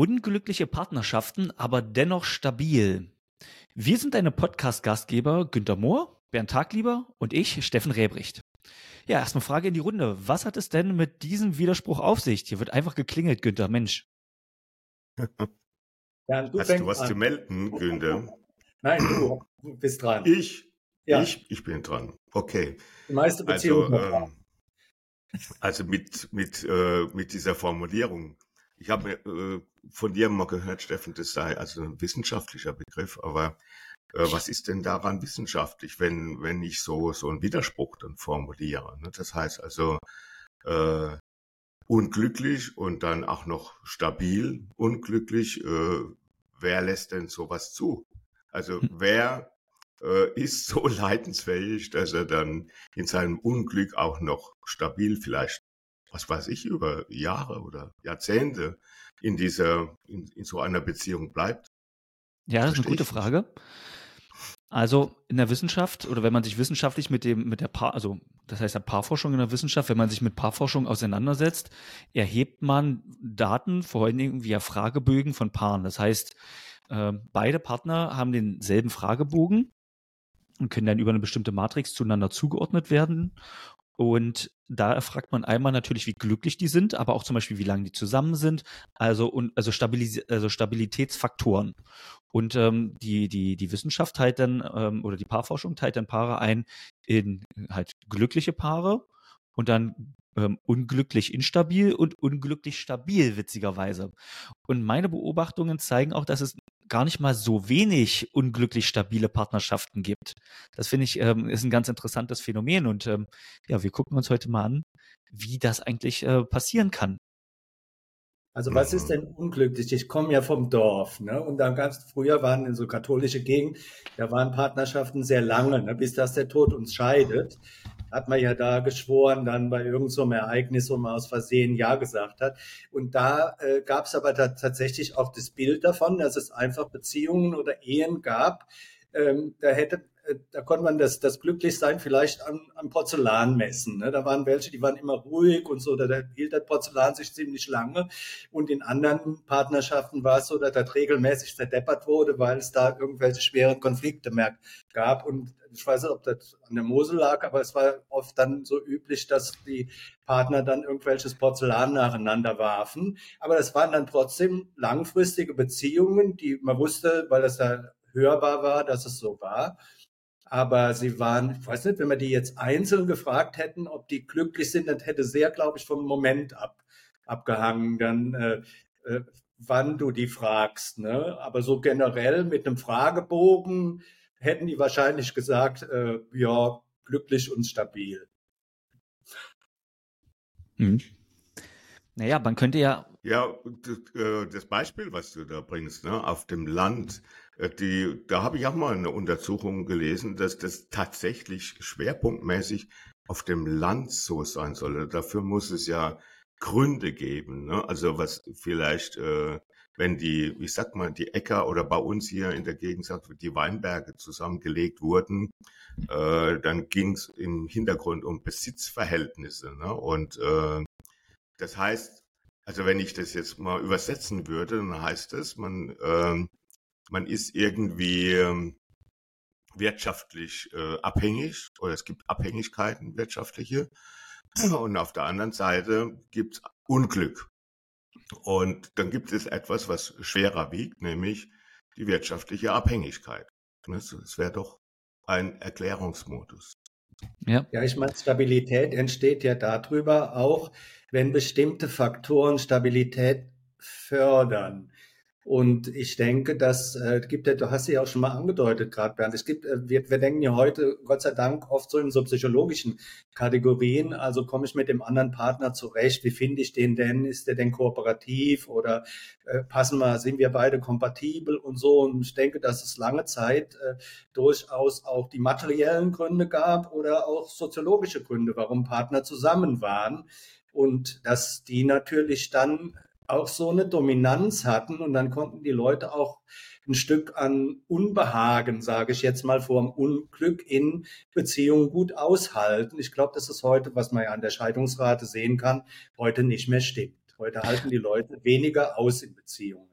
Unglückliche Partnerschaften, aber dennoch stabil. Wir sind deine Podcast-Gastgeber Günter Mohr, Bernd Taglieber und ich, Steffen Rebricht. Ja, erstmal Frage in die Runde. Was hat es denn mit diesem Widerspruch auf sich? Hier wird einfach geklingelt, Günther, Mensch. Ja, du Hast du was an. zu melden, Günter? Nein, du bist dran. Ich? Ja. Ich, ich bin dran. Okay. Die meiste Beziehung. Also, äh, also mit, mit, äh, mit dieser Formulierung. Ich habe äh, von dir mal gehört, Steffen, das sei also ein wissenschaftlicher Begriff, aber äh, was ist denn daran wissenschaftlich, wenn, wenn ich so, so einen Widerspruch dann formuliere? Ne? Das heißt also, äh, unglücklich und dann auch noch stabil unglücklich, äh, wer lässt denn sowas zu? Also hm. wer äh, ist so leidensfähig, dass er dann in seinem Unglück auch noch stabil vielleicht, was weiß ich, über Jahre oder Jahrzehnte in dieser, in, in so einer Beziehung bleibt? Ja, das ist eine gute Frage. Also in der Wissenschaft oder wenn man sich wissenschaftlich mit dem mit der Paar, also das heißt der Paarforschung in der Wissenschaft, wenn man sich mit Paarforschung auseinandersetzt, erhebt man Daten vor allen Dingen via Fragebögen von Paaren. Das heißt, äh, beide Partner haben denselben Fragebogen und können dann über eine bestimmte Matrix zueinander zugeordnet werden. Und da erfragt man einmal natürlich, wie glücklich die sind, aber auch zum Beispiel, wie lange die zusammen sind, also, und, also, Stabilis also Stabilitätsfaktoren. Und ähm, die, die, die Wissenschaft teilt dann, ähm, oder die Paarforschung teilt dann Paare ein in halt glückliche Paare und dann ähm, unglücklich instabil und unglücklich stabil, witzigerweise. Und meine Beobachtungen zeigen auch, dass es gar nicht mal so wenig unglücklich stabile Partnerschaften gibt. Das finde ich ähm, ist ein ganz interessantes Phänomen und ähm, ja, wir gucken uns heute mal an, wie das eigentlich äh, passieren kann. Also was ist denn unglücklich? Ich komme ja vom Dorf, ne? Und dann ganz früher waren in so katholische Gegend, da waren Partnerschaften sehr lange, ne? bis das der Tod uns scheidet. Hat man ja da geschworen, dann bei irgendeinem so Ereignis, wo man aus Versehen Ja gesagt hat. Und da äh, gab es aber tatsächlich auch das Bild davon, dass es einfach Beziehungen oder Ehen gab. Ähm, da hätte äh, da konnte man das, das Glücklichsein vielleicht am, am Porzellan messen. Ne? Da waren welche, die waren immer ruhig und so, da, da hielt das Porzellan sich ziemlich lange. Und in anderen Partnerschaften war es so, dass das regelmäßig zerdeppert wurde, weil es da irgendwelche schweren Konflikte mehr gab. Und ich weiß nicht, ob das an der Mosel lag, aber es war oft dann so üblich, dass die Partner dann irgendwelches Porzellan nacheinander warfen. Aber das waren dann trotzdem langfristige Beziehungen, die man wusste, weil das da hörbar war, dass es so war aber sie waren, ich weiß nicht, wenn wir die jetzt einzeln gefragt hätten, ob die glücklich sind, dann hätte sehr, glaube ich, vom Moment ab, abgehangen, dann äh, äh, wann du die fragst. Ne? Aber so generell mit einem Fragebogen hätten die wahrscheinlich gesagt, äh, ja, glücklich und stabil. Hm. Naja, man könnte ja. Ja, äh, das Beispiel, was du da bringst, ne, auf dem Land, äh, die, da habe ich auch mal eine Untersuchung gelesen, dass das tatsächlich schwerpunktmäßig auf dem Land so sein soll. Dafür muss es ja Gründe geben. Ne? Also was vielleicht, äh, wenn die, ich sag mal, die Äcker oder bei uns hier in der Gegend sagt, die Weinberge zusammengelegt wurden, äh, dann ging es im Hintergrund um Besitzverhältnisse. Ne? Und äh, das heißt, also wenn ich das jetzt mal übersetzen würde, dann heißt es, man äh, man ist irgendwie ähm, wirtschaftlich äh, abhängig oder es gibt Abhängigkeiten wirtschaftliche und auf der anderen Seite gibt es Unglück. Und dann gibt es etwas, was schwerer wiegt, nämlich die wirtschaftliche Abhängigkeit. Das wäre doch ein Erklärungsmodus. Ja, ja ich meine, Stabilität entsteht ja darüber auch, wenn bestimmte Faktoren Stabilität fördern. Und ich denke, das äh, gibt ja, du hast ja auch schon mal angedeutet gerade, Bernd, es gibt, äh, wir, wir denken ja heute, Gott sei Dank, oft so in so psychologischen Kategorien, also komme ich mit dem anderen Partner zurecht, wie finde ich den denn, ist der denn kooperativ oder äh, passen wir, sind wir beide kompatibel und so. Und ich denke, dass es lange Zeit äh, durchaus auch die materiellen Gründe gab oder auch soziologische Gründe, warum Partner zusammen waren. Und dass die natürlich dann auch so eine Dominanz hatten und dann konnten die Leute auch ein Stück an Unbehagen, sage ich jetzt mal, vor dem Unglück in Beziehungen gut aushalten. Ich glaube, das ist heute, was man ja an der Scheidungsrate sehen kann, heute nicht mehr stimmt. Heute halten die Leute weniger aus in Beziehungen.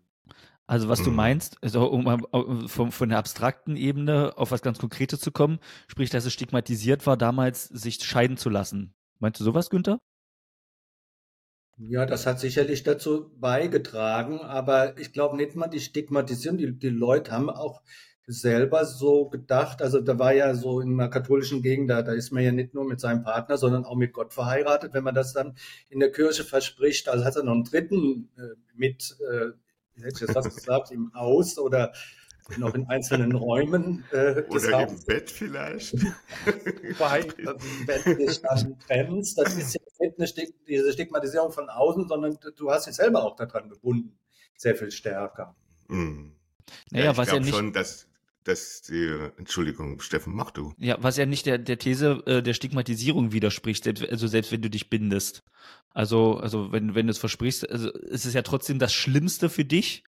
Also was du mhm. meinst, also um von, von der abstrakten Ebene auf was ganz Konkretes zu kommen, sprich, dass es stigmatisiert war, damals sich scheiden zu lassen. Meinst du sowas, Günther? Ja, das hat sicherlich dazu beigetragen, aber ich glaube nicht mal die Stigmatisierung. Die, die Leute haben auch selber so gedacht, also da war ja so in einer katholischen Gegend, da, da ist man ja nicht nur mit seinem Partner, sondern auch mit Gott verheiratet, wenn man das dann in der Kirche verspricht. Also hat er noch einen dritten äh, mit äh, hätte ich jetzt fast gesagt, im Haus oder noch in einzelnen Räumen äh, Oder im Bett vielleicht. Bei, dich dann trennst, das ist jetzt nicht eine Stig diese Stigmatisierung von außen, sondern du hast dich selber auch daran gebunden, sehr viel stärker. Mm. Naja, ja, ich was ja nicht schon, dass, dass die, Entschuldigung, Steffen, mach du. Ja, was ja nicht der, der These äh, der Stigmatisierung widerspricht, selbst, also selbst wenn du dich bindest. Also, also wenn, wenn du es versprichst, also es ist ja trotzdem das Schlimmste für dich,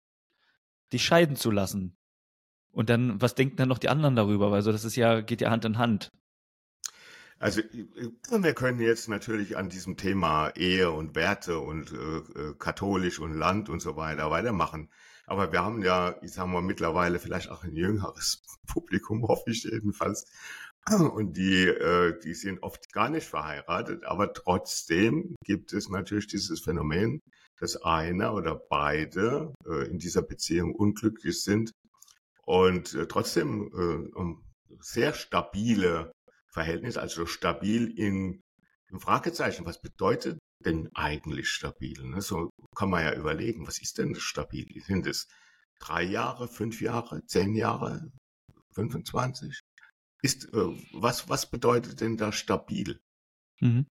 dich scheiden zu lassen. Und dann, was denken dann noch die anderen darüber? Also das ist ja, geht ja Hand in Hand. Also wir können jetzt natürlich an diesem Thema Ehe und Werte und äh, äh katholisch und Land und so weiter weitermachen. Aber wir haben ja, ich sag mal, mittlerweile vielleicht auch ein jüngeres Publikum, hoffe ich jedenfalls. Und die, äh, die sind oft gar nicht verheiratet, aber trotzdem gibt es natürlich dieses Phänomen, dass einer oder beide äh, in dieser Beziehung unglücklich sind und äh, trotzdem äh, sehr stabile Verhältnisse, also stabil in, im Fragezeichen, was bedeutet denn eigentlich stabil? Ne? So kann man ja überlegen, was ist denn stabil? Sind es drei Jahre, fünf Jahre, zehn Jahre, 25? Ist, äh, was, was bedeutet denn da stabil? Mhm.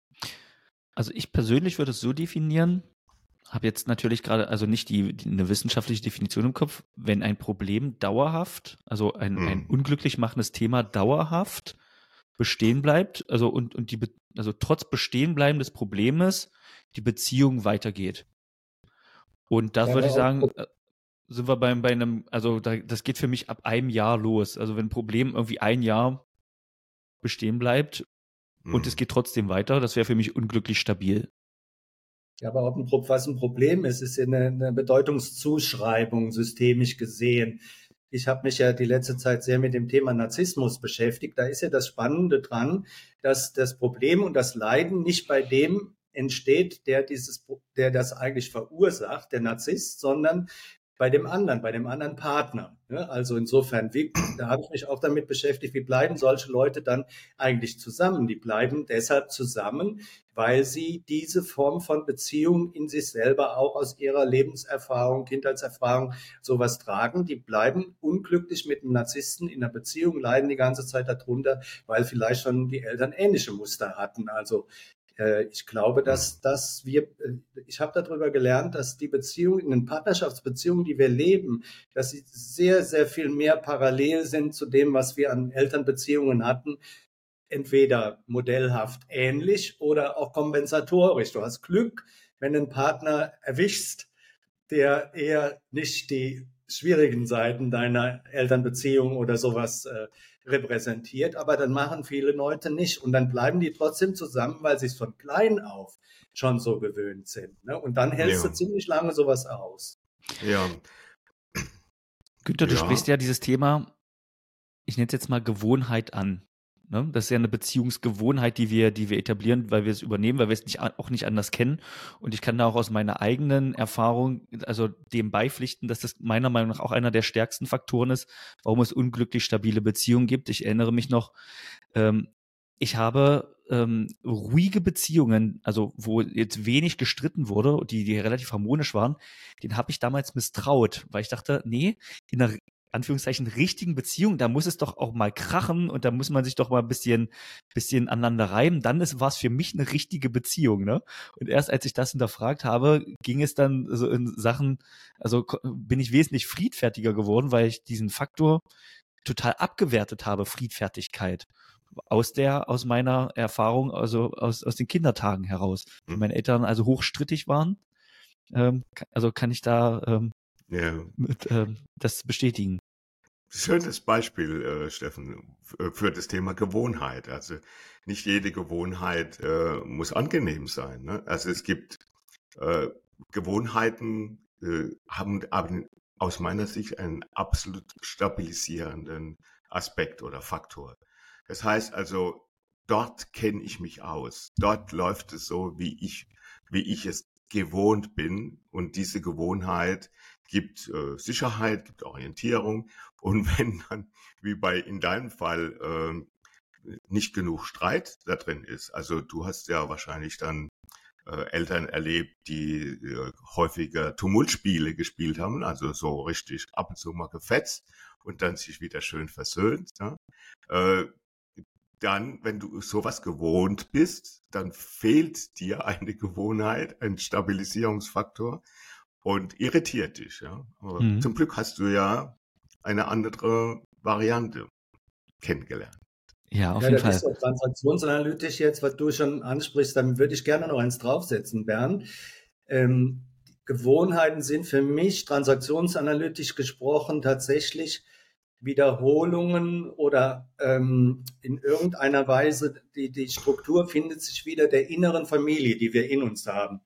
Also ich persönlich würde es so definieren, habe jetzt natürlich gerade, also nicht die, die, eine wissenschaftliche Definition im Kopf, wenn ein Problem dauerhaft, also ein, mhm. ein unglücklich machendes Thema dauerhaft bestehen bleibt, also und, und die, also trotz Bestehenbleiben des Problems die Beziehung weitergeht. Und da ja, würde ich sagen, äh, sind wir beim, bei einem, also da, das geht für mich ab einem Jahr los. Also wenn ein Problem irgendwie ein Jahr bestehen bleibt mhm. und es geht trotzdem weiter, das wäre für mich unglücklich stabil. Ja, aber ob ein, was ein Problem ist, ist eine, eine Bedeutungszuschreibung systemisch gesehen. Ich habe mich ja die letzte Zeit sehr mit dem Thema Narzissmus beschäftigt. Da ist ja das Spannende dran, dass das Problem und das Leiden nicht bei dem entsteht, der dieses, der das eigentlich verursacht, der Narzisst, sondern bei dem anderen, bei dem anderen Partner. Also insofern, wie, da habe ich mich auch damit beschäftigt, wie bleiben solche Leute dann eigentlich zusammen? Die bleiben deshalb zusammen, weil sie diese Form von Beziehung in sich selber auch aus ihrer Lebenserfahrung, Kindheitserfahrung sowas tragen. Die bleiben unglücklich mit einem Narzissten in einer Beziehung, leiden die ganze Zeit darunter, weil vielleicht schon die Eltern ähnliche Muster hatten. Also ich glaube, dass, dass wir, äh, ich habe darüber gelernt, dass die Beziehungen, in den Partnerschaftsbeziehungen, die wir leben, dass sie sehr, sehr viel mehr parallel sind zu dem, was wir an Elternbeziehungen hatten. Entweder modellhaft ähnlich oder auch kompensatorisch. Du hast Glück, wenn du einen Partner erwischst, der eher nicht die schwierigen Seiten deiner Elternbeziehung oder sowas äh, repräsentiert, aber dann machen viele Leute nicht und dann bleiben die trotzdem zusammen, weil sie es von klein auf schon so gewöhnt sind. Ne? Und dann hältst ja. du ziemlich lange sowas aus. Ja. Günther, du ja. sprichst ja dieses Thema, ich nenne es jetzt mal Gewohnheit an. Ne? Das ist ja eine Beziehungsgewohnheit, die wir, die wir etablieren, weil wir es übernehmen, weil wir es nicht, auch nicht anders kennen. Und ich kann da auch aus meiner eigenen Erfahrung, also dem beipflichten, dass das meiner Meinung nach auch einer der stärksten Faktoren ist, warum es unglücklich stabile Beziehungen gibt. Ich erinnere mich noch, ähm, ich habe ähm, ruhige Beziehungen, also wo jetzt wenig gestritten wurde, die, die relativ harmonisch waren, den habe ich damals misstraut, weil ich dachte, nee, in einer Anführungszeichen richtigen Beziehung, da muss es doch auch mal krachen und da muss man sich doch mal ein bisschen, bisschen aneinander reiben. Dann ist was für mich eine richtige Beziehung, ne? Und erst als ich das hinterfragt habe, ging es dann so in Sachen, also bin ich wesentlich friedfertiger geworden, weil ich diesen Faktor total abgewertet habe, Friedfertigkeit aus der, aus meiner Erfahrung, also aus, aus den Kindertagen heraus. Wenn mhm. meine Eltern also hochstrittig waren, ähm, also kann ich da ähm, ja. mit, ähm, das bestätigen. Schönes Beispiel, äh, Steffen, für das Thema Gewohnheit. Also nicht jede Gewohnheit äh, muss angenehm sein. Ne? Also es gibt äh, Gewohnheiten äh, haben, haben aus meiner Sicht einen absolut stabilisierenden Aspekt oder Faktor. Das heißt also, dort kenne ich mich aus. Dort läuft es so, wie ich, wie ich es gewohnt bin. Und diese Gewohnheit gibt äh, Sicherheit, gibt Orientierung. Und wenn dann, wie bei in deinem Fall, äh, nicht genug Streit da drin ist, also du hast ja wahrscheinlich dann äh, Eltern erlebt, die äh, häufiger Tumultspiele gespielt haben, also so richtig ab und zu mal gefetzt und dann sich wieder schön versöhnt. Ja? Äh, dann, wenn du sowas gewohnt bist, dann fehlt dir eine Gewohnheit, ein Stabilisierungsfaktor und irritiert dich. Ja? Aber mhm. zum Glück hast du ja eine andere Variante kennengelernt. Ja, auf ja, jeden Fall. Ist so transaktionsanalytisch jetzt, was du schon ansprichst, dann würde ich gerne noch eins draufsetzen, Bernd. Ähm, Gewohnheiten sind für mich transaktionsanalytisch gesprochen tatsächlich Wiederholungen oder ähm, in irgendeiner Weise die, die Struktur findet sich wieder der inneren Familie, die wir in uns haben.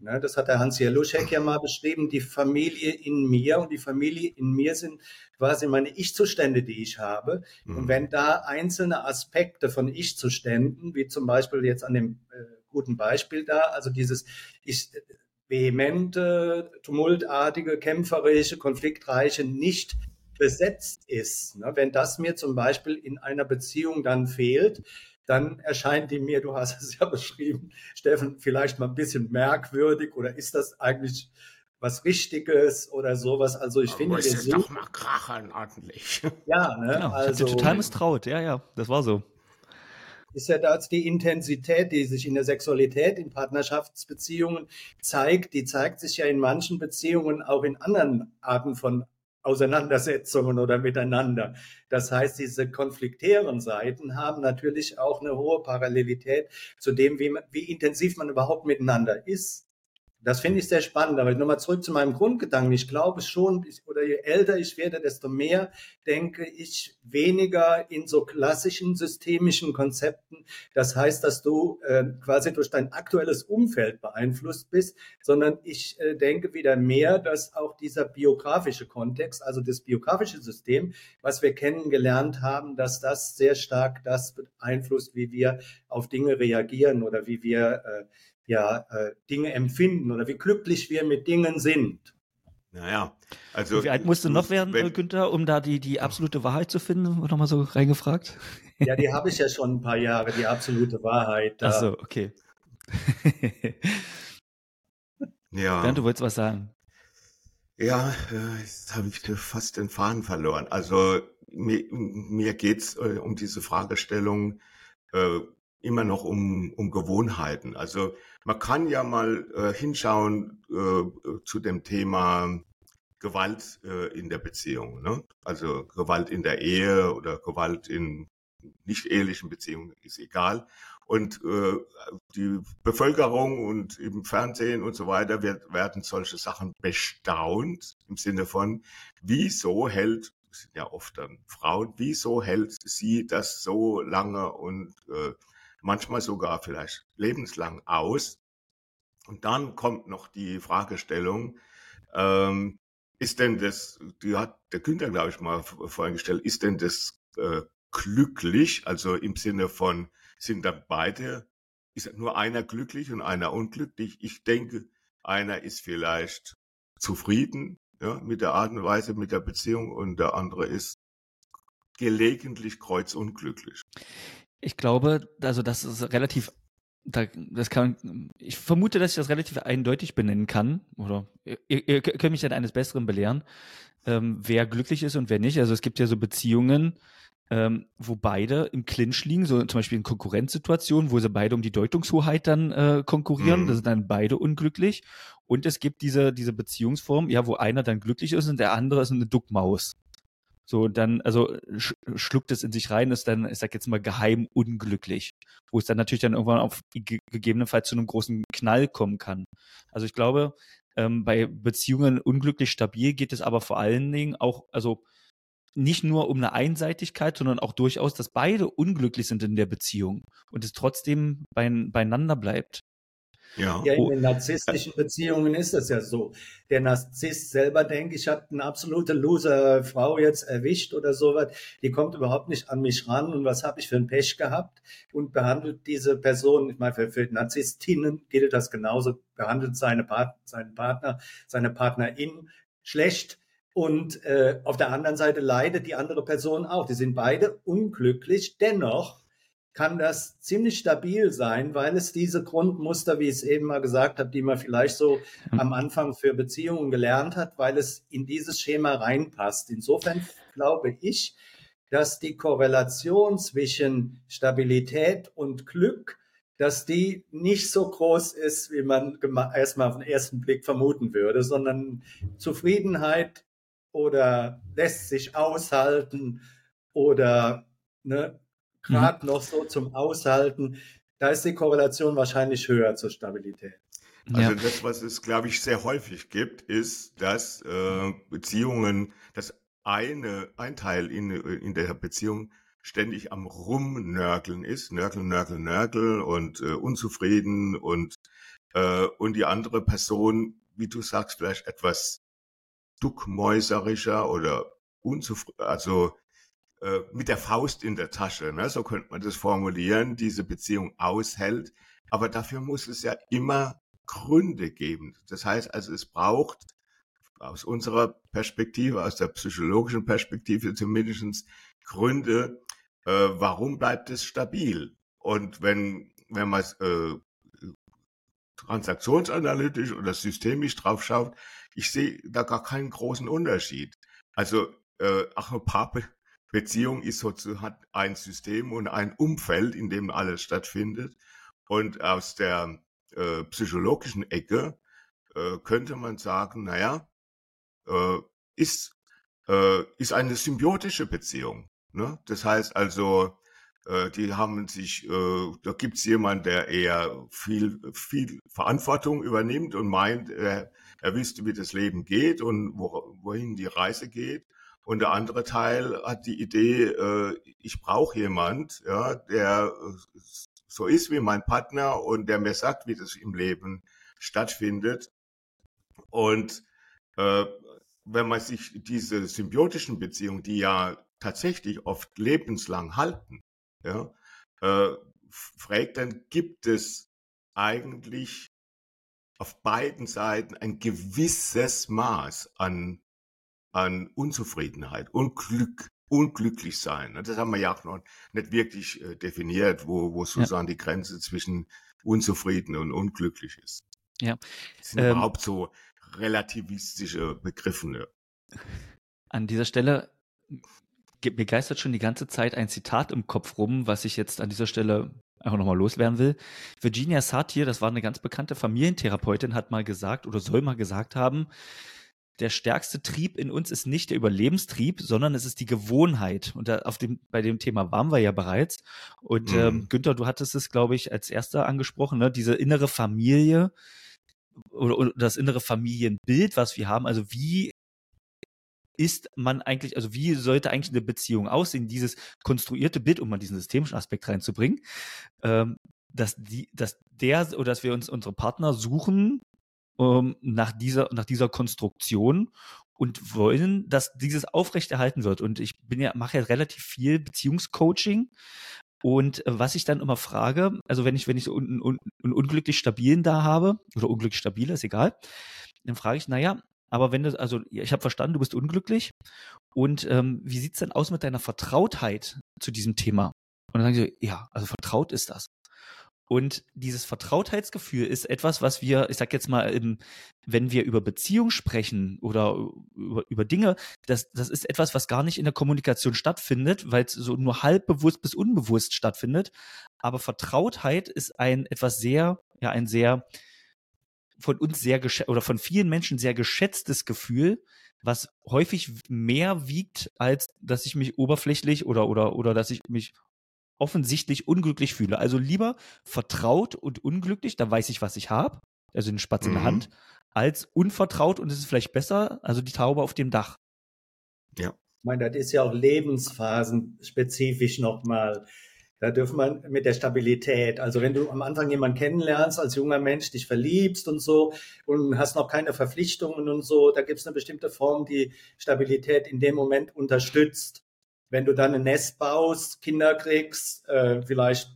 Ne, das hat der Hans Jeluschek ja mal beschrieben. Die Familie in mir und die Familie in mir sind quasi meine Ich-Zustände, die ich habe. Mhm. Und wenn da einzelne Aspekte von Ich-Zuständen, wie zum Beispiel jetzt an dem äh, guten Beispiel da, also dieses ich, vehemente, tumultartige, kämpferische, konfliktreiche nicht besetzt ist. Ne? Wenn das mir zum Beispiel in einer Beziehung dann fehlt, dann erscheint die mir, du hast es ja beschrieben, Steffen, vielleicht mal ein bisschen merkwürdig oder ist das eigentlich was Richtiges oder sowas. Also ich finde, wir sind doch mal krachen ordentlich. Ja, ne? Genau, also, total misstraut. Ja, ja, das war so. Ist ja das die Intensität, die sich in der Sexualität, in Partnerschaftsbeziehungen zeigt, die zeigt sich ja in manchen Beziehungen auch in anderen Arten von Auseinandersetzungen oder miteinander. Das heißt, diese konfliktären Seiten haben natürlich auch eine hohe Parallelität zu dem, wie, wie intensiv man überhaupt miteinander ist. Das finde ich sehr spannend. Aber nochmal zurück zu meinem Grundgedanken. Ich glaube schon, oder je älter ich werde, desto mehr denke ich weniger in so klassischen systemischen Konzepten. Das heißt, dass du äh, quasi durch dein aktuelles Umfeld beeinflusst bist, sondern ich äh, denke wieder mehr, dass auch dieser biografische Kontext, also das biografische System, was wir kennengelernt haben, dass das sehr stark das beeinflusst, wie wir auf Dinge reagieren oder wie wir äh, ja äh, Dinge empfinden oder wie glücklich wir mit Dingen sind. Naja, also. Wie alt musst du noch werden, wenn, Günther, um da die, die absolute Wahrheit zu finden? Nochmal so reingefragt. Ja, die habe ich ja schon ein paar Jahre, die absolute Wahrheit. Ach so, okay. ja. Bernd, du wolltest was sagen. Ja, äh, jetzt habe ich fast den Faden verloren. Also mir, mir geht's äh, um diese Fragestellung, äh, immer noch um, um Gewohnheiten. Also man kann ja mal äh, hinschauen äh, zu dem Thema Gewalt äh, in der Beziehung. Ne? Also Gewalt in der Ehe oder Gewalt in nicht ehelichen Beziehungen ist egal. Und äh, die Bevölkerung und im Fernsehen und so weiter wird, werden solche Sachen bestaunt im Sinne von, wieso hält sind ja oft dann Frauen, wieso hält sie das so lange und äh, manchmal sogar vielleicht lebenslang aus. Und dann kommt noch die Fragestellung, ähm, ist denn das, die hat der Günther, glaube ich, mal vorhin gestellt, ist denn das äh, glücklich, also im Sinne von, sind dann beide, ist nur einer glücklich und einer unglücklich? Ich denke, einer ist vielleicht zufrieden ja, mit der Art und Weise, mit der Beziehung und der andere ist gelegentlich kreuzunglücklich. Ich glaube, also das ist relativ, das kann, ich vermute, dass ich das relativ eindeutig benennen kann. Oder ihr, ihr könnt mich dann eines Besseren belehren, ähm, wer glücklich ist und wer nicht. Also es gibt ja so Beziehungen, ähm, wo beide im Clinch liegen, so zum Beispiel in Konkurrenzsituationen, wo sie beide um die Deutungshoheit dann äh, konkurrieren, mhm. da sind dann beide unglücklich. Und es gibt diese, diese Beziehungsform, ja, wo einer dann glücklich ist und der andere ist eine Duckmaus. So, dann, also sch schluckt es in sich rein, ist dann, ich sag jetzt mal, geheim unglücklich. Wo es dann natürlich dann irgendwann auf gegebenenfalls zu einem großen Knall kommen kann. Also ich glaube, ähm, bei Beziehungen unglücklich stabil geht es aber vor allen Dingen auch, also nicht nur um eine Einseitigkeit, sondern auch durchaus, dass beide unglücklich sind in der Beziehung und es trotzdem bein beieinander bleibt. Ja. ja, in den narzisstischen Beziehungen ist das ja so. Der Narzisst selber denkt, ich habe eine absolute Loser-Frau jetzt erwischt oder sowas. Die kommt überhaupt nicht an mich ran und was habe ich für ein Pech gehabt und behandelt diese Person, ich meine, für, für Narzisstinnen gilt das genauso, behandelt seine Part, seinen Partner, seine Partnerin schlecht. Und äh, auf der anderen Seite leidet die andere Person auch. Die sind beide unglücklich. Dennoch kann das ziemlich stabil sein, weil es diese Grundmuster, wie ich es eben mal gesagt habe, die man vielleicht so hm. am Anfang für Beziehungen gelernt hat, weil es in dieses Schema reinpasst. Insofern glaube ich, dass die Korrelation zwischen Stabilität und Glück, dass die nicht so groß ist, wie man erstmal auf den ersten Blick vermuten würde, sondern Zufriedenheit oder lässt sich aushalten oder ne, gerade mhm. noch so zum Aushalten, da ist die Korrelation wahrscheinlich höher zur Stabilität. Also ja. das, was es, glaube ich, sehr häufig gibt, ist, dass äh, Beziehungen, dass eine, ein Teil in, in der Beziehung ständig am Rumnörgeln ist, Nörgel, Nörgel, Nörgel und äh, unzufrieden und, äh, und die andere Person, wie du sagst, vielleicht etwas duckmäuserischer oder unzufrieden, also äh, mit der Faust in der Tasche, ne? so könnte man das formulieren, diese Beziehung aushält. Aber dafür muss es ja immer Gründe geben. Das heißt also, es braucht aus unserer Perspektive, aus der psychologischen Perspektive zumindest Gründe, äh, warum bleibt es stabil? Und wenn, wenn man äh, transaktionsanalytisch oder systemisch drauf schaut, ich sehe da gar keinen großen Unterschied. Also äh, auch ein paar Beziehung ist sozusagen hat ein System und ein Umfeld, in dem alles stattfindet. Und aus der äh, psychologischen Ecke äh, könnte man sagen, naja, äh, ist, äh, ist eine symbiotische Beziehung. Ne? Das heißt also, äh, die haben sich, äh, da gibt's jemand, der eher viel, viel Verantwortung übernimmt und meint, er, er wüsste, wie das Leben geht und wo, wohin die Reise geht. Und der andere Teil hat die Idee, äh, ich brauche jemand, ja, der äh, so ist wie mein Partner und der mir sagt, wie das im Leben stattfindet. Und äh, wenn man sich diese symbiotischen Beziehungen, die ja tatsächlich oft lebenslang halten, ja, äh, fragt, dann gibt es eigentlich auf beiden Seiten ein gewisses Maß an an Unzufriedenheit, Unglück, unglücklich sein. Das haben wir ja auch noch nicht wirklich äh, definiert, wo, wo sozusagen ja. die Grenze zwischen unzufrieden und unglücklich ist. Ja. Das sind ähm, überhaupt so relativistische Begriffe. An dieser Stelle mir geistert schon die ganze Zeit ein Zitat im Kopf rum, was ich jetzt an dieser Stelle einfach nochmal loswerden will. Virginia Satir, das war eine ganz bekannte Familientherapeutin, hat mal gesagt oder soll mal gesagt haben, der stärkste Trieb in uns ist nicht der Überlebenstrieb, sondern es ist die Gewohnheit. Und da auf dem, bei dem Thema waren wir ja bereits. Und mhm. ähm, Günther, du hattest es, glaube ich, als erster angesprochen, ne? diese innere Familie oder, oder das innere Familienbild, was wir haben. Also wie ist man eigentlich, also wie sollte eigentlich eine Beziehung aussehen, dieses konstruierte Bild, um mal diesen systemischen Aspekt reinzubringen, ähm, dass die, dass der oder dass wir uns unsere Partner suchen, ähm, nach, dieser, nach dieser Konstruktion und wollen, dass dieses aufrechterhalten wird. Und ich bin ja, mache ja relativ viel Beziehungscoaching. Und äh, was ich dann immer frage, also wenn ich, wenn ich so einen, einen unglücklich stabilen da habe, oder unglücklich stabil, ist egal, dann frage ich, naja, aber wenn du, also ich habe verstanden, du bist unglücklich. Und ähm, wie sieht's denn aus mit deiner Vertrautheit zu diesem Thema? Und dann sagen sie, ja, also vertraut ist das. Und dieses Vertrautheitsgefühl ist etwas, was wir, ich sag jetzt mal, wenn wir über Beziehung sprechen oder über, über Dinge, das, das ist etwas, was gar nicht in der Kommunikation stattfindet, weil es so nur halb bewusst bis unbewusst stattfindet. Aber Vertrautheit ist ein etwas sehr, ja, ein sehr von uns sehr oder von vielen Menschen sehr geschätztes Gefühl, was häufig mehr wiegt, als dass ich mich oberflächlich oder oder oder dass ich mich offensichtlich unglücklich fühle. Also lieber vertraut und unglücklich, da weiß ich, was ich habe, also den Spatz mhm. in der mhm. Hand, als unvertraut und es ist vielleicht besser, also die Taube auf dem Dach. Ja. Ich meine, das ist ja auch lebensphasen spezifisch nochmal Da dürfen wir mit der Stabilität, also wenn du am Anfang jemanden kennenlernst, als junger Mensch dich verliebst und so und hast noch keine Verpflichtungen und so, da gibt es eine bestimmte Form, die Stabilität in dem Moment unterstützt. Wenn du dann ein Nest baust, Kinder kriegst, äh, vielleicht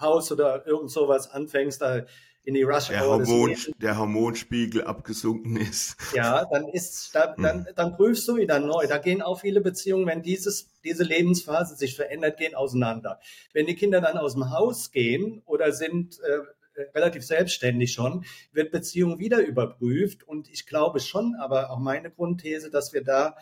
Haus oder irgend sowas anfängst, da in die Rush der, Hormon, der Hormonspiegel abgesunken ist. Ja, dann ist da, dann, hm. dann prüfst du wieder neu. Da gehen auch viele Beziehungen, wenn dieses, diese Lebensphase sich verändert, gehen auseinander. Wenn die Kinder dann aus dem Haus gehen oder sind äh, relativ selbstständig schon, wird Beziehung wieder überprüft. Und ich glaube schon, aber auch meine Grundthese, dass wir da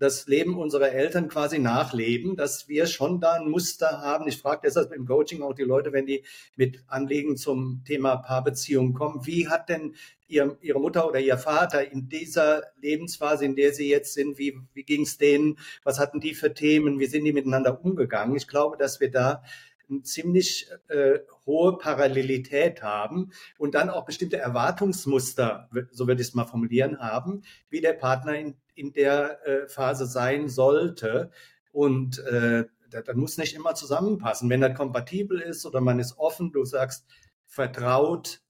das Leben unserer Eltern quasi nachleben, dass wir schon da ein Muster haben. Ich frage deshalb im Coaching auch die Leute, wenn die mit Anliegen zum Thema Paarbeziehung kommen, wie hat denn ihr, ihre Mutter oder ihr Vater in dieser Lebensphase, in der sie jetzt sind, wie, wie ging es denen, was hatten die für Themen, wie sind die miteinander umgegangen? Ich glaube, dass wir da eine ziemlich äh, hohe Parallelität haben und dann auch bestimmte Erwartungsmuster, so würde ich es mal formulieren, haben, wie der Partner in, in der äh, Phase sein sollte. Und äh, das muss nicht immer zusammenpassen. Wenn das kompatibel ist oder man ist offen, du sagst, vertraut,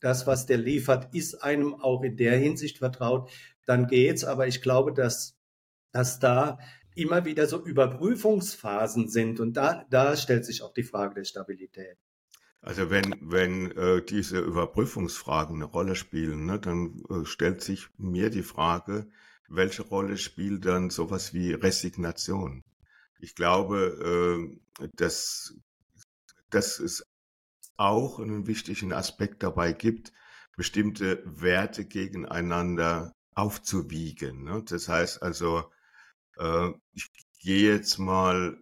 das, was der liefert, ist einem auch in der Hinsicht vertraut, dann geht's. Aber ich glaube, dass, dass da immer wieder so Überprüfungsphasen sind. Und da, da stellt sich auch die Frage der Stabilität. Also wenn, wenn äh, diese Überprüfungsfragen eine Rolle spielen, ne, dann äh, stellt sich mir die Frage, welche Rolle spielt dann sowas wie Resignation? Ich glaube, äh, dass, dass es auch einen wichtigen Aspekt dabei gibt, bestimmte Werte gegeneinander aufzuwiegen. Ne? Das heißt also, äh, ich gehe jetzt mal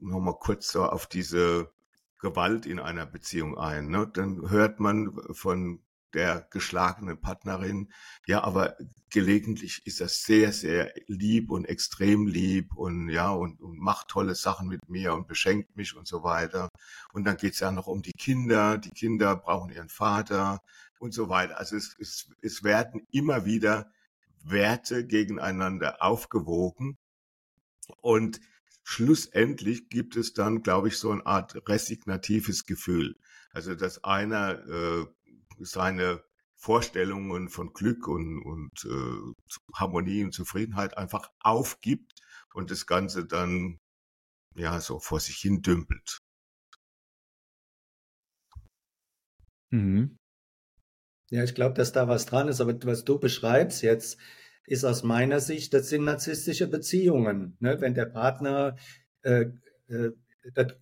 noch mal kurz so auf diese Gewalt in einer Beziehung ein. Ne? Dann hört man von der geschlagenen Partnerin, ja, aber gelegentlich ist er sehr, sehr lieb und extrem lieb und ja, und, und macht tolle Sachen mit mir und beschenkt mich und so weiter. Und dann geht's ja noch um die Kinder. Die Kinder brauchen ihren Vater und so weiter. Also es, es, es werden immer wieder Werte gegeneinander aufgewogen. Und schlussendlich gibt es dann, glaube ich, so eine Art resignatives Gefühl. Also, dass einer äh, seine Vorstellungen von Glück und, und äh, Harmonie und Zufriedenheit einfach aufgibt und das Ganze dann ja so vor sich hin dümpelt. Mhm. Ja, ich glaube, dass da was dran ist, aber was du beschreibst jetzt, ist aus meiner Sicht, das sind narzisstische Beziehungen. Ne? Wenn der Partner, äh, äh, das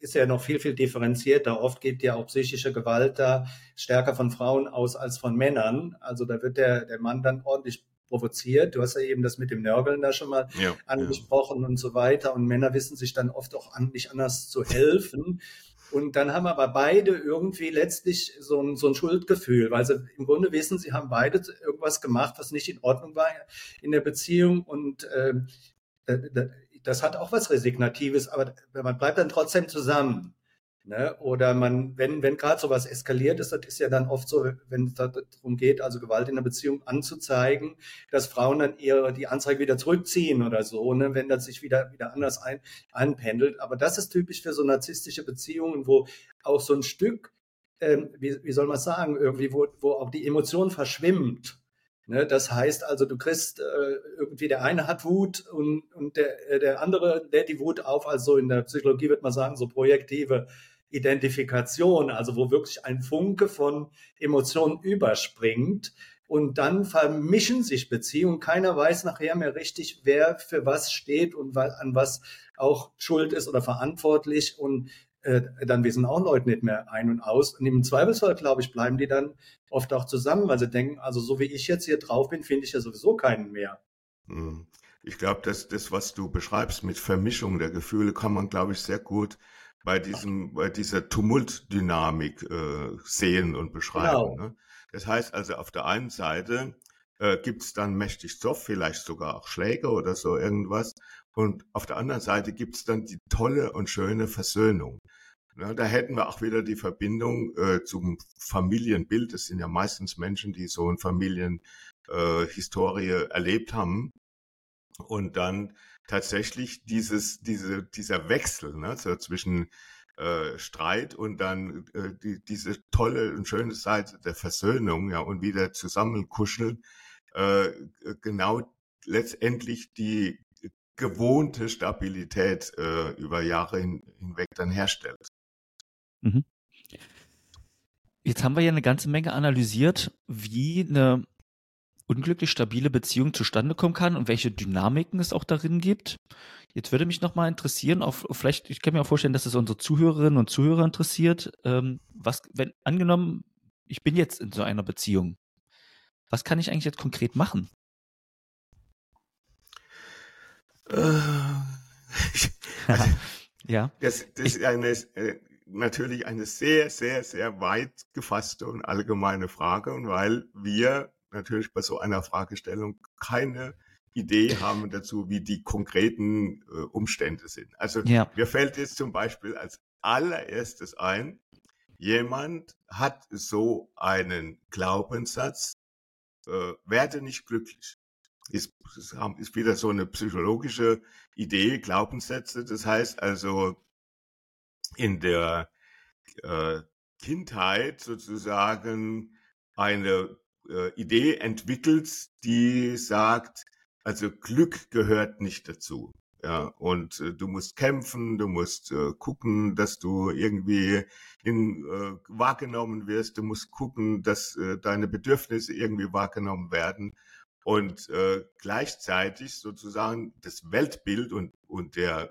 ist ja noch viel, viel differenzierter. Oft geht ja auch psychische Gewalt da stärker von Frauen aus als von Männern. Also da wird der, der Mann dann ordentlich provoziert. Du hast ja eben das mit dem Nörgeln da schon mal ja, angesprochen ja. und so weiter. Und Männer wissen sich dann oft auch an, nicht anders zu helfen. Und dann haben aber beide irgendwie letztlich so ein, so ein Schuldgefühl, weil sie im Grunde wissen, sie haben beide irgendwas gemacht, was nicht in Ordnung war in der Beziehung. Und äh, das hat auch was Resignatives, aber man bleibt dann trotzdem zusammen. Ne? Oder man, wenn, wenn gerade sowas eskaliert ist, das ist ja dann oft so, wenn es darum geht, also Gewalt in der Beziehung anzuzeigen, dass Frauen dann eher die Anzeige wieder zurückziehen oder so, ne? wenn das sich wieder, wieder anders ein, einpendelt. Aber das ist typisch für so narzisstische Beziehungen, wo auch so ein Stück, ähm, wie, wie soll man sagen, irgendwie, wo, wo auch die Emotion verschwimmt. Ne, das heißt also, du kriegst äh, irgendwie der eine hat Wut und, und der, äh, der andere lädt die Wut auf. Also in der Psychologie wird man sagen, so projektive Identifikation, also wo wirklich ein Funke von Emotionen überspringt. Und dann vermischen sich Beziehungen. Keiner weiß nachher mehr richtig, wer für was steht und an was auch schuld ist oder verantwortlich. Und äh, dann wissen auch Leute nicht mehr ein und aus. Und im Zweifelsfall, glaube ich, bleiben die dann oft auch zusammen, weil sie denken, also so wie ich jetzt hier drauf bin, finde ich ja sowieso keinen mehr. Hm. Ich glaube, dass das, was du beschreibst mit Vermischung der Gefühle, kann man, glaube ich, sehr gut bei diesem, bei dieser Tumultdynamik äh, sehen und beschreiben. Genau. Ne? Das heißt also, auf der einen Seite äh, gibt es dann mächtig Zoff, vielleicht sogar auch Schläge oder so irgendwas. Und auf der anderen Seite gibt es dann die tolle und schöne Versöhnung. Ja, da hätten wir auch wieder die Verbindung äh, zum Familienbild. Das sind ja meistens Menschen, die so eine Familienhistorie äh, erlebt haben. Und dann tatsächlich dieses, diese, dieser Wechsel ne, so zwischen äh, Streit und dann äh, die, diese tolle und schöne Seite der Versöhnung, ja, und wieder zusammenkuscheln, äh, genau letztendlich die gewohnte Stabilität äh, über Jahre hin, hinweg dann herstellt. Mhm. Jetzt haben wir ja eine ganze Menge analysiert, wie eine unglücklich stabile Beziehung zustande kommen kann und welche Dynamiken es auch darin gibt. Jetzt würde mich nochmal interessieren, auch vielleicht, ich kann mir auch vorstellen, dass es unsere Zuhörerinnen und Zuhörer interessiert, ähm, was, wenn angenommen, ich bin jetzt in so einer Beziehung, was kann ich eigentlich jetzt konkret machen? Äh, also, ja. Das, das ist eine, äh, natürlich eine sehr, sehr, sehr weit gefasste und allgemeine Frage. Und weil wir natürlich bei so einer Fragestellung keine Idee haben dazu, wie die konkreten äh, Umstände sind. Also ja. mir fällt jetzt zum Beispiel als allererstes ein, jemand hat so einen Glaubenssatz, äh, werde nicht glücklich. Ist, ist wieder so eine psychologische Idee, Glaubenssätze. Das heißt also, in der äh, Kindheit sozusagen eine äh, Idee entwickelt, die sagt, also Glück gehört nicht dazu. Ja, und äh, du musst kämpfen, du musst äh, gucken, dass du irgendwie in, äh, wahrgenommen wirst, du musst gucken, dass äh, deine Bedürfnisse irgendwie wahrgenommen werden. Und äh, gleichzeitig sozusagen das Weltbild und, und der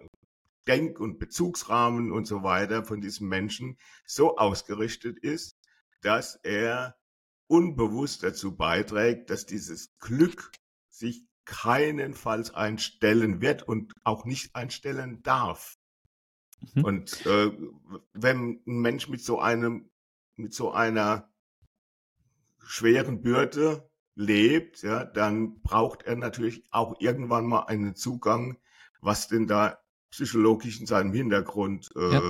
Denk- und Bezugsrahmen und so weiter von diesem Menschen so ausgerichtet ist, dass er unbewusst dazu beiträgt, dass dieses Glück sich keinenfalls einstellen wird und auch nicht einstellen darf. Mhm. Und äh, wenn ein Mensch mit so einem, mit so einer schweren Bürde lebt, ja, dann braucht er natürlich auch irgendwann mal einen Zugang, was denn da psychologisch in seinem Hintergrund äh, ja.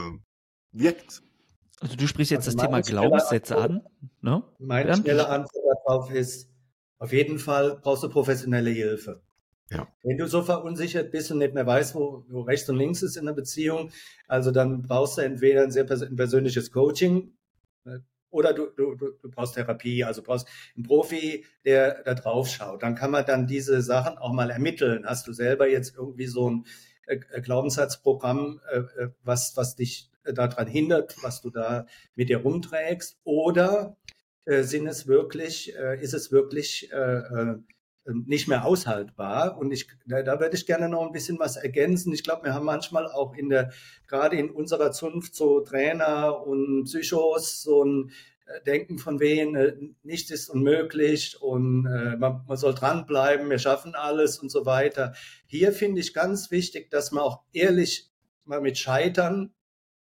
wirkt. Also du sprichst jetzt also das Thema Glaubenssätze Antwort, an. Ne? Meine Bernd? schnelle Antwort darauf ist, auf jeden Fall brauchst du professionelle Hilfe. Ja. Wenn du so verunsichert bist und nicht mehr weißt, wo, wo rechts und links ist in der Beziehung, also dann brauchst du entweder ein sehr persönliches Coaching äh, oder du, du, du brauchst Therapie, also brauchst einen Profi, der da drauf schaut. Dann kann man dann diese Sachen auch mal ermitteln. Hast du selber jetzt irgendwie so ein äh, Glaubenssatzprogramm, äh, was, was dich daran hindert, was du da mit dir rumträgst? Oder äh, sind es wirklich, äh, ist es wirklich äh, äh, nicht mehr aushaltbar? Und ich, da, da würde ich gerne noch ein bisschen was ergänzen. Ich glaube, wir haben manchmal auch in der, gerade in unserer Zunft so Trainer und Psychos so ein äh, Denken von wen, äh, nichts ist unmöglich und äh, man, man soll dranbleiben, wir schaffen alles und so weiter. Hier finde ich ganz wichtig, dass man auch ehrlich mal mit Scheitern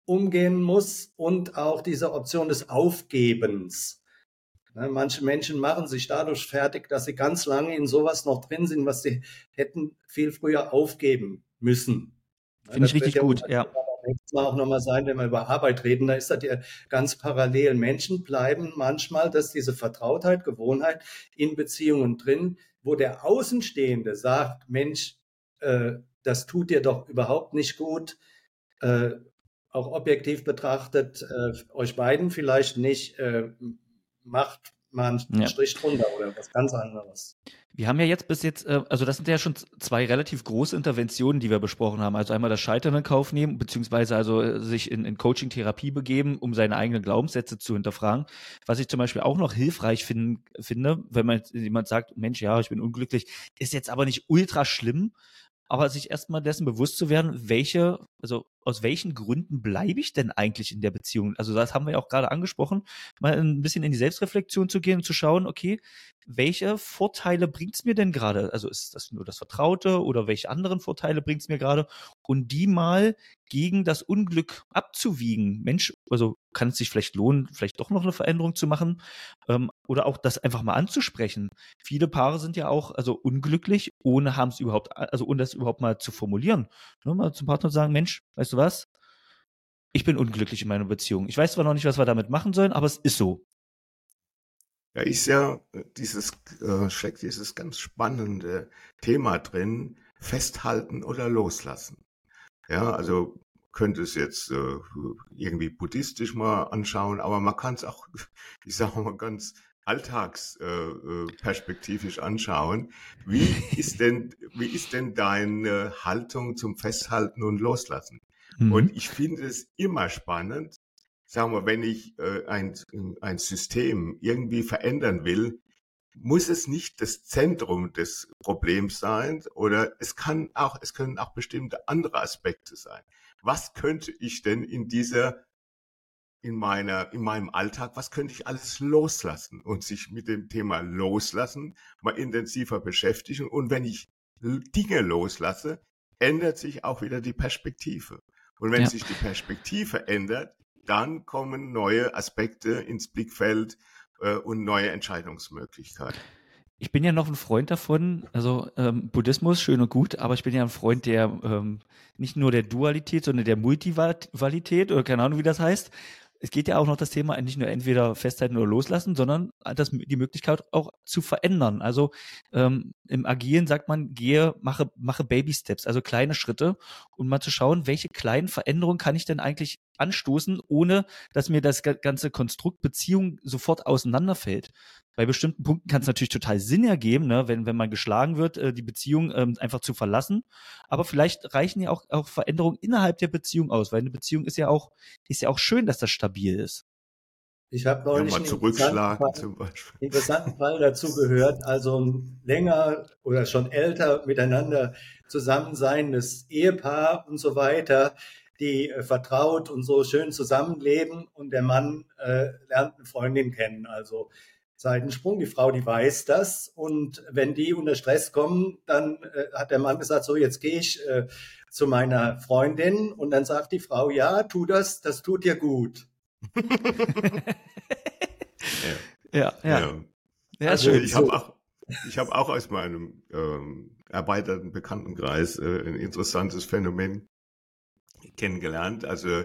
umgehen muss und auch diese Option des Aufgebens. Ne, manche Menschen machen sich dadurch fertig, dass sie ganz lange in sowas noch drin sind, was sie hätten viel früher aufgeben müssen. Ne, Finde ich richtig ja gut, ja. Nächstes Mal auch nochmal sein, wenn wir über Arbeit reden, da ist das ja ganz parallel. Menschen bleiben manchmal, dass diese Vertrautheit, Gewohnheit in Beziehungen drin, wo der Außenstehende sagt, Mensch, äh, das tut dir doch überhaupt nicht gut, äh, auch objektiv betrachtet, äh, euch beiden vielleicht nicht, äh, macht mal einen ja. Strich drunter oder was ganz anderes. Wir haben ja jetzt bis jetzt, äh, also das sind ja schon zwei relativ große Interventionen, die wir besprochen haben. Also einmal das Scheitern in Kauf nehmen, beziehungsweise also äh, sich in, in Coaching-Therapie begeben, um seine eigenen Glaubenssätze zu hinterfragen. Was ich zum Beispiel auch noch hilfreich find, finde, wenn man jemand sagt, Mensch, ja, ich bin unglücklich, ist jetzt aber nicht ultra schlimm, aber sich erstmal dessen bewusst zu werden, welche, also aus welchen Gründen bleibe ich denn eigentlich in der Beziehung? Also das haben wir ja auch gerade angesprochen, mal ein bisschen in die Selbstreflexion zu gehen und zu schauen, okay, welche Vorteile bringt es mir denn gerade? Also ist das nur das Vertraute oder welche anderen Vorteile bringt es mir gerade? Und die mal gegen das Unglück abzuwiegen. Mensch, also kann es sich vielleicht lohnen, vielleicht doch noch eine Veränderung zu machen ähm, oder auch das einfach mal anzusprechen. Viele Paare sind ja auch also unglücklich, ohne haben es überhaupt, also ohne das überhaupt mal zu formulieren. Nur mal zum Partner sagen, Mensch, weißt du was? Ich bin unglücklich in meiner Beziehung. Ich weiß zwar noch nicht, was wir damit machen sollen, aber es ist so. Da ist ja äh, dieses, äh, dieses ganz spannende Thema drin, festhalten oder loslassen. Ja, also könnte es jetzt äh, irgendwie buddhistisch mal anschauen, aber man kann es auch, ich sage mal ganz alltagsperspektivisch äh, äh anschauen. Wie ist denn, wie ist denn deine Haltung zum Festhalten und Loslassen? Mhm. Und ich finde es immer spannend, sagen wir, wenn ich äh, ein, ein System irgendwie verändern will, muss es nicht das Zentrum des Problems sein oder es kann auch, es können auch bestimmte andere Aspekte sein. Was könnte ich denn in dieser in meiner, in meinem Alltag, was könnte ich alles loslassen und sich mit dem Thema loslassen mal intensiver beschäftigen. Und wenn ich Dinge loslasse, ändert sich auch wieder die Perspektive. Und wenn ja. sich die Perspektive ändert, dann kommen neue Aspekte ins Blickfeld äh, und neue Entscheidungsmöglichkeiten. Ich bin ja noch ein Freund davon, also ähm, Buddhismus schön und gut, aber ich bin ja ein Freund der ähm, nicht nur der Dualität, sondern der Multivalität oder keine Ahnung, wie das heißt es geht ja auch noch das Thema nicht nur entweder festhalten oder loslassen, sondern das, die Möglichkeit auch zu verändern. Also ähm, im Agieren sagt man, gehe, mache, mache Baby Steps, also kleine Schritte und mal zu schauen, welche kleinen Veränderungen kann ich denn eigentlich anstoßen, ohne dass mir das ganze Konstrukt Beziehung sofort auseinanderfällt. Bei bestimmten Punkten kann es natürlich total Sinn ergeben, ne, wenn, wenn man geschlagen wird, äh, die Beziehung ähm, einfach zu verlassen. Aber vielleicht reichen ja auch, auch Veränderungen innerhalb der Beziehung aus, weil eine Beziehung ist ja auch, ist ja auch schön, dass das stabil ist. Ich habe neulich ja, einen interessanten Fall, interessanten Fall dazu gehört. Also ein länger oder schon älter miteinander zusammen seiendes Ehepaar und so weiter, die äh, vertraut und so schön zusammenleben und der Mann äh, lernt eine Freundin kennen. Also Seitensprung. Die Frau, die weiß das. Und wenn die unter Stress kommen, dann äh, hat der Mann gesagt, so jetzt gehe ich äh, zu meiner Freundin. Und dann sagt die Frau, ja, tu das, das tut dir gut. ja, ja. ja. ja also, schön. Ich habe auch, ich habe auch aus meinem ähm, erweiterten Bekanntenkreis äh, ein interessantes Phänomen kennengelernt. Also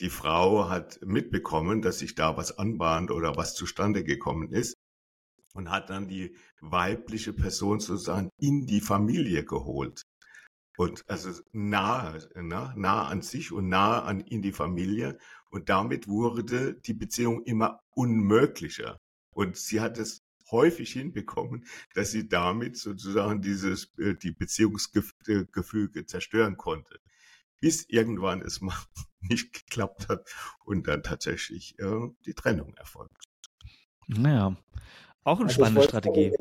die Frau hat mitbekommen, dass sich da was anbahnt oder was zustande gekommen ist und hat dann die weibliche Person sozusagen in die Familie geholt. Und also nah, nah, nah an sich und nah an in die Familie. Und damit wurde die Beziehung immer unmöglicher. Und sie hat es häufig hinbekommen, dass sie damit sozusagen dieses, äh, die Beziehungsgefüge zerstören konnte bis irgendwann es mal nicht geklappt hat und dann tatsächlich äh, die Trennung erfolgt. Naja, auch eine also spannende ich Strategie.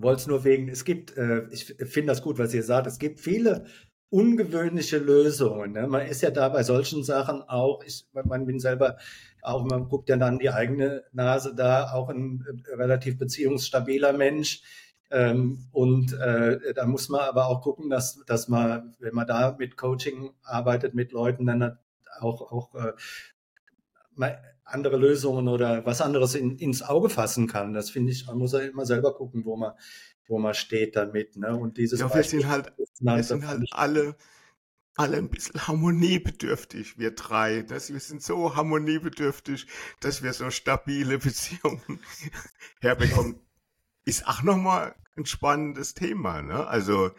Wollte es nur wegen, es gibt, äh, ich finde das gut, was ihr sagt, es gibt viele ungewöhnliche Lösungen. Ne? Man ist ja da bei solchen Sachen auch, ich, man bin selber auch, man guckt ja dann die eigene Nase da, auch ein äh, relativ beziehungsstabiler Mensch ähm, und äh, da muss man aber auch gucken, dass, dass man, wenn man da mit Coaching arbeitet, mit Leuten, dann auch, auch äh, andere Lösungen oder was anderes in, ins Auge fassen kann. Das finde ich, man muss ja immer selber gucken, wo man, wo man steht damit. Ne? Und dieses ja, wir sind halt, wir sind halt alle, alle ein bisschen harmoniebedürftig, wir drei. Das, wir sind so harmoniebedürftig, dass wir so stabile Beziehungen herbekommen ist auch nochmal ein spannendes Thema. Ne? Also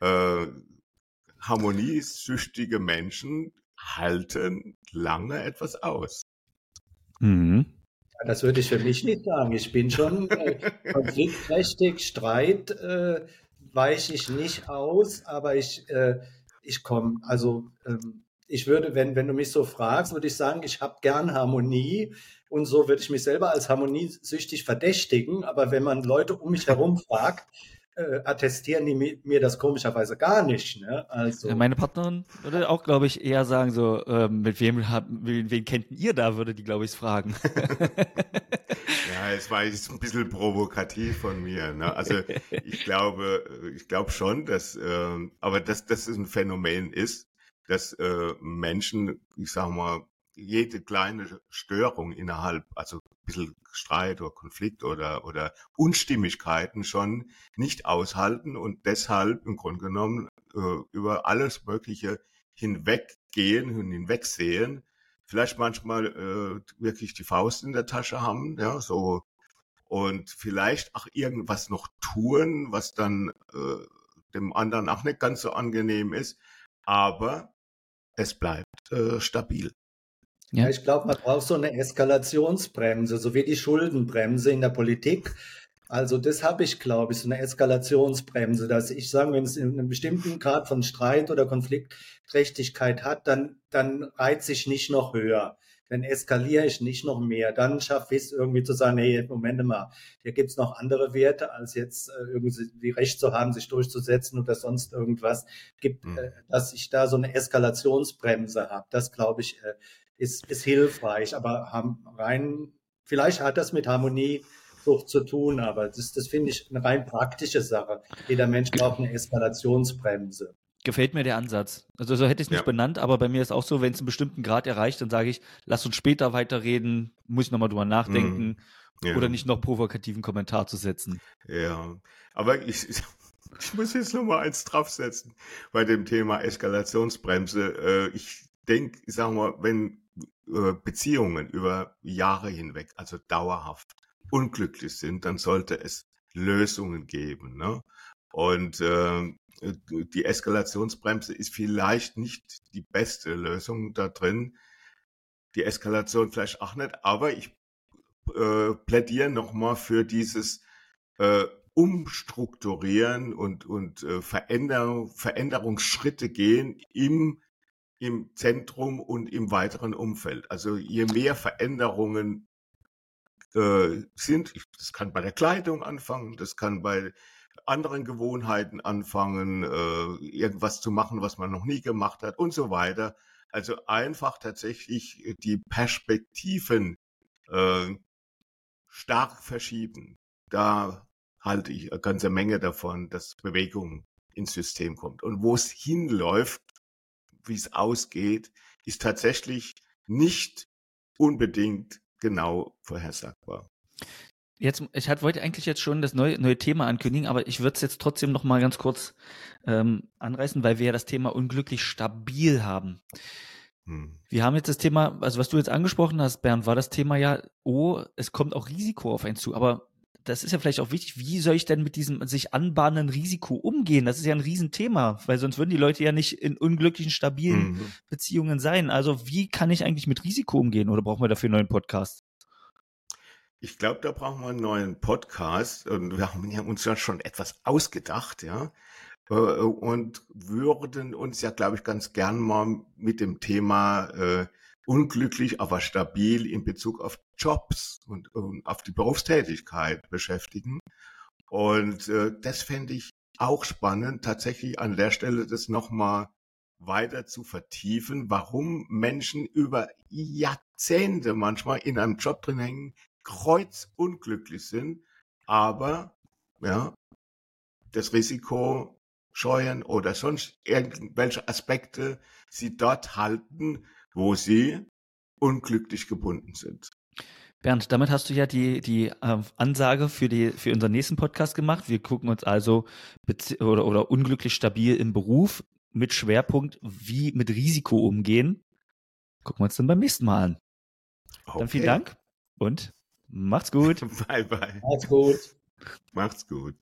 äh, harmoniesüchtige Menschen halten lange etwas aus. Mhm. Das würde ich für mich nicht sagen. Ich bin schon äh, konfliktträchtig, Streit äh, weiche ich nicht aus, aber ich, äh, ich komme, also ähm, ich würde, wenn, wenn du mich so fragst, würde ich sagen, ich habe gern Harmonie und so würde ich mich selber als harmoniesüchtig verdächtigen. Aber wenn man Leute um mich herum fragt, äh, attestieren die mir das komischerweise gar nicht. Ne? Also. Ja, meine Partnerin würde auch, glaube ich, eher sagen, so, äh, mit wem habt, wen kennt ihr da, würde die, glaube ich, fragen. ja, es war jetzt ein bisschen provokativ von mir. Ne? Also ich glaube, ich glaube schon, dass, äh, aber dass das ein Phänomen ist, dass äh, Menschen, ich sag mal, jede kleine Störung innerhalb, also ein bisschen Streit oder Konflikt oder, oder Unstimmigkeiten schon nicht aushalten und deshalb im Grunde genommen äh, über alles Mögliche hinweggehen und hinwegsehen, vielleicht manchmal äh, wirklich die Faust in der Tasche haben, ja, so und vielleicht auch irgendwas noch tun, was dann äh, dem anderen auch nicht ganz so angenehm ist, aber es bleibt äh, stabil. Ja, ich glaube, man braucht so eine Eskalationsbremse, so wie die Schuldenbremse in der Politik. Also das habe ich, glaube ich, so eine Eskalationsbremse, dass ich sage, wenn es einen bestimmten Grad von Streit oder Konfliktträchtigkeit hat, dann, dann reizt sich nicht noch höher. Dann eskaliere ich nicht noch mehr. Dann schaffe ich es irgendwie zu sagen, hey, Moment mal, hier gibt es noch andere Werte, als jetzt äh, irgendwie Recht zu haben, sich durchzusetzen oder sonst irgendwas. Gibt, mhm. äh, dass ich da so eine Eskalationsbremse habe. Das, glaube ich, äh, ist, ist hilfreich. Aber rein, vielleicht hat das mit Harmonie zu tun, aber das, das finde ich eine rein praktische Sache. Jeder Mensch braucht eine Eskalationsbremse. Gefällt mir der Ansatz. Also so hätte ich es nicht ja. benannt, aber bei mir ist auch so, wenn es einen bestimmten Grad erreicht, dann sage ich, lass uns später weiterreden, muss ich nochmal drüber nachdenken mm. ja. oder nicht noch provokativen Kommentar zu setzen. Ja, aber ich, ich muss jetzt nochmal eins draufsetzen bei dem Thema Eskalationsbremse. Äh, ich denke, ich sag mal, wenn Beziehungen über Jahre hinweg, also dauerhaft, unglücklich sind, dann sollte es Lösungen geben. Ne? Und äh, die Eskalationsbremse ist vielleicht nicht die beste Lösung da drin. Die Eskalation vielleicht auch nicht, aber ich äh, plädiere nochmal für dieses äh, Umstrukturieren und, und äh, Veränderung, Veränderungsschritte gehen im, im Zentrum und im weiteren Umfeld. Also je mehr Veränderungen äh, sind. Das kann bei der Kleidung anfangen, das kann bei anderen Gewohnheiten anfangen, äh, irgendwas zu machen, was man noch nie gemacht hat und so weiter. Also einfach tatsächlich die Perspektiven äh, stark verschieben. Da halte ich eine ganze Menge davon, dass Bewegung ins System kommt. Und wo es hinläuft, wie es ausgeht, ist tatsächlich nicht unbedingt genau vorhersagbar. Jetzt, ich hatte, wollte eigentlich jetzt schon das neue, neue Thema ankündigen, aber ich würde es jetzt trotzdem noch mal ganz kurz ähm, anreißen, weil wir ja das Thema unglücklich stabil haben. Hm. Wir haben jetzt das Thema, also was du jetzt angesprochen hast, Bernd, war das Thema ja, oh, es kommt auch Risiko auf einen zu. Aber das ist ja vielleicht auch wichtig, wie soll ich denn mit diesem sich anbahnenden Risiko umgehen? Das ist ja ein Riesenthema, weil sonst würden die Leute ja nicht in unglücklichen, stabilen mhm. Beziehungen sein. Also wie kann ich eigentlich mit Risiko umgehen oder brauchen wir dafür einen neuen Podcast? Ich glaube, da brauchen wir einen neuen Podcast und wir haben uns ja schon etwas ausgedacht, ja, äh, und würden uns ja, glaube ich, ganz gern mal mit dem Thema äh, unglücklich, aber stabil in Bezug auf Jobs und, und auf die Berufstätigkeit beschäftigen. Und äh, das fände ich auch spannend, tatsächlich an der Stelle das nochmal weiter zu vertiefen, warum Menschen über Jahrzehnte manchmal in einem Job drin hängen, kreuzunglücklich sind, aber ja, das Risiko scheuen oder sonst irgendwelche Aspekte sie dort halten, wo sie unglücklich gebunden sind. Bernd, damit hast du ja die, die äh, Ansage für, die, für unseren nächsten Podcast gemacht. Wir gucken uns also oder, oder unglücklich stabil im Beruf mit Schwerpunkt, wie mit Risiko umgehen. Gucken wir uns dann beim nächsten Mal an. Okay. Dann vielen Dank und macht's gut. Bye, bye. Macht's gut. Macht's gut.